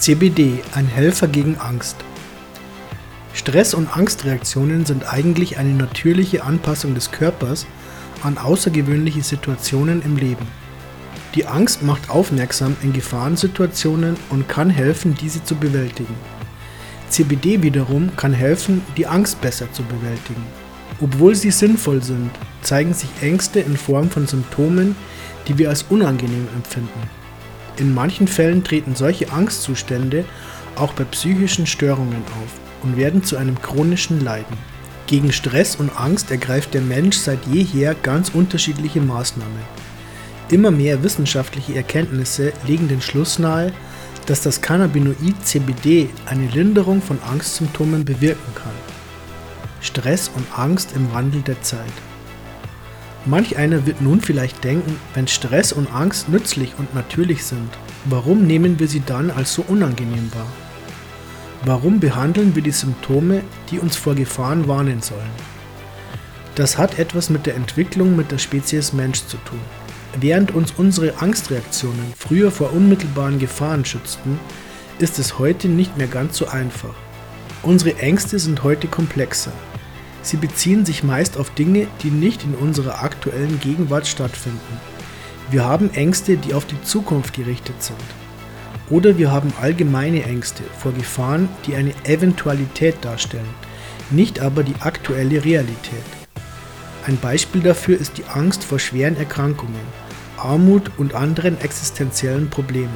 CBD, ein Helfer gegen Angst. Stress- und Angstreaktionen sind eigentlich eine natürliche Anpassung des Körpers an außergewöhnliche Situationen im Leben. Die Angst macht aufmerksam in Gefahrensituationen und kann helfen, diese zu bewältigen. CBD wiederum kann helfen, die Angst besser zu bewältigen. Obwohl sie sinnvoll sind, zeigen sich Ängste in Form von Symptomen, die wir als unangenehm empfinden. In manchen Fällen treten solche Angstzustände auch bei psychischen Störungen auf und werden zu einem chronischen Leiden. Gegen Stress und Angst ergreift der Mensch seit jeher ganz unterschiedliche Maßnahmen. Immer mehr wissenschaftliche Erkenntnisse legen den Schluss nahe, dass das Cannabinoid CBD eine Linderung von Angstsymptomen bewirken kann. Stress und Angst im Wandel der Zeit. Manch einer wird nun vielleicht denken, wenn Stress und Angst nützlich und natürlich sind, warum nehmen wir sie dann als so unangenehm wahr? Warum behandeln wir die Symptome, die uns vor Gefahren warnen sollen? Das hat etwas mit der Entwicklung mit der Spezies Mensch zu tun. Während uns unsere Angstreaktionen früher vor unmittelbaren Gefahren schützten, ist es heute nicht mehr ganz so einfach. Unsere Ängste sind heute komplexer. Sie beziehen sich meist auf Dinge, die nicht in unserer aktuellen Gegenwart stattfinden. Wir haben Ängste, die auf die Zukunft gerichtet sind. Oder wir haben allgemeine Ängste vor Gefahren, die eine Eventualität darstellen, nicht aber die aktuelle Realität. Ein Beispiel dafür ist die Angst vor schweren Erkrankungen, Armut und anderen existenziellen Problemen.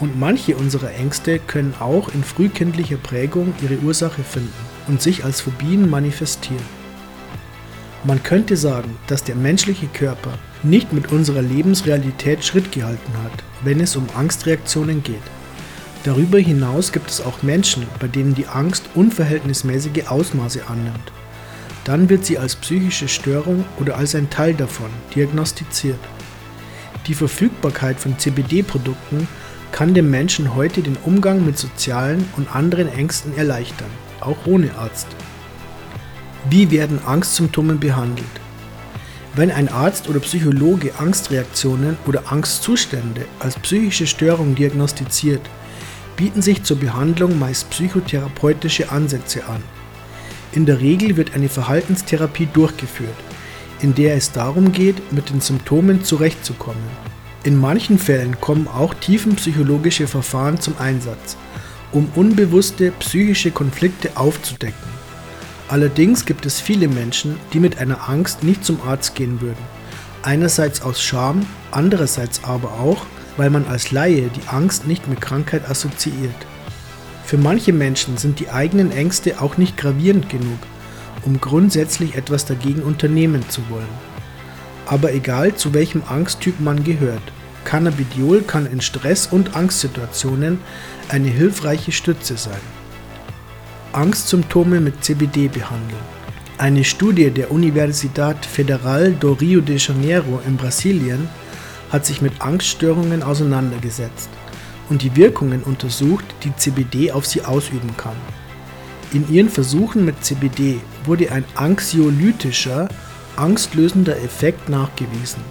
Und manche unserer Ängste können auch in frühkindlicher Prägung ihre Ursache finden und sich als Phobien manifestieren. Man könnte sagen, dass der menschliche Körper nicht mit unserer Lebensrealität Schritt gehalten hat, wenn es um Angstreaktionen geht. Darüber hinaus gibt es auch Menschen, bei denen die Angst unverhältnismäßige Ausmaße annimmt. Dann wird sie als psychische Störung oder als ein Teil davon diagnostiziert. Die Verfügbarkeit von CBD-Produkten kann dem Menschen heute den Umgang mit sozialen und anderen Ängsten erleichtern, auch ohne Arzt. Wie werden Angstsymptome behandelt? Wenn ein Arzt oder Psychologe Angstreaktionen oder Angstzustände als psychische Störung diagnostiziert, bieten sich zur Behandlung meist psychotherapeutische Ansätze an. In der Regel wird eine Verhaltenstherapie durchgeführt, in der es darum geht, mit den Symptomen zurechtzukommen. In manchen Fällen kommen auch tiefenpsychologische Verfahren zum Einsatz, um unbewusste psychische Konflikte aufzudecken. Allerdings gibt es viele Menschen, die mit einer Angst nicht zum Arzt gehen würden. Einerseits aus Scham, andererseits aber auch, weil man als Laie die Angst nicht mit Krankheit assoziiert. Für manche Menschen sind die eigenen Ängste auch nicht gravierend genug, um grundsätzlich etwas dagegen unternehmen zu wollen. Aber egal zu welchem Angsttyp man gehört, Cannabidiol kann in Stress- und Angstsituationen eine hilfreiche Stütze sein. Angstsymptome mit CBD behandeln. Eine Studie der Universidad Federal do Rio de Janeiro in Brasilien hat sich mit Angststörungen auseinandergesetzt und die Wirkungen untersucht, die CBD auf sie ausüben kann. In ihren Versuchen mit CBD wurde ein anxiolytischer, angstlösender Effekt nachgewiesen.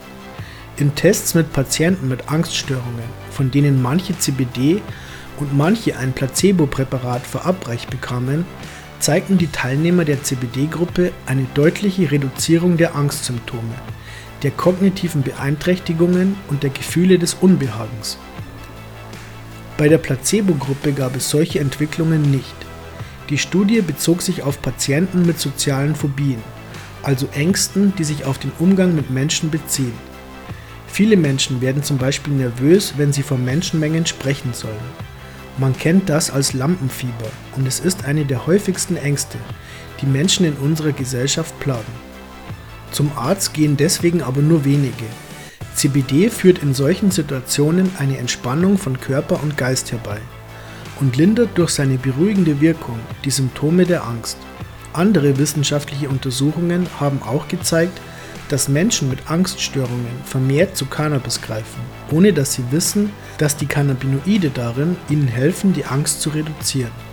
In Tests mit Patienten mit Angststörungen, von denen manche CBD und manche ein Placebo-Präparat verabreicht bekamen, zeigten die Teilnehmer der CBD-Gruppe eine deutliche Reduzierung der Angstsymptome, der kognitiven Beeinträchtigungen und der Gefühle des Unbehagens. Bei der Placebo-Gruppe gab es solche Entwicklungen nicht. Die Studie bezog sich auf Patienten mit sozialen Phobien, also Ängsten, die sich auf den Umgang mit Menschen beziehen. Viele Menschen werden zum Beispiel nervös, wenn sie vor Menschenmengen sprechen sollen. Man kennt das als Lampenfieber und es ist eine der häufigsten Ängste, die Menschen in unserer Gesellschaft plagen. Zum Arzt gehen deswegen aber nur wenige. CBD führt in solchen Situationen eine Entspannung von Körper und Geist herbei und lindert durch seine beruhigende Wirkung die Symptome der Angst. Andere wissenschaftliche Untersuchungen haben auch gezeigt, dass Menschen mit Angststörungen vermehrt zu Cannabis greifen, ohne dass sie wissen, dass die Cannabinoide darin ihnen helfen, die Angst zu reduzieren.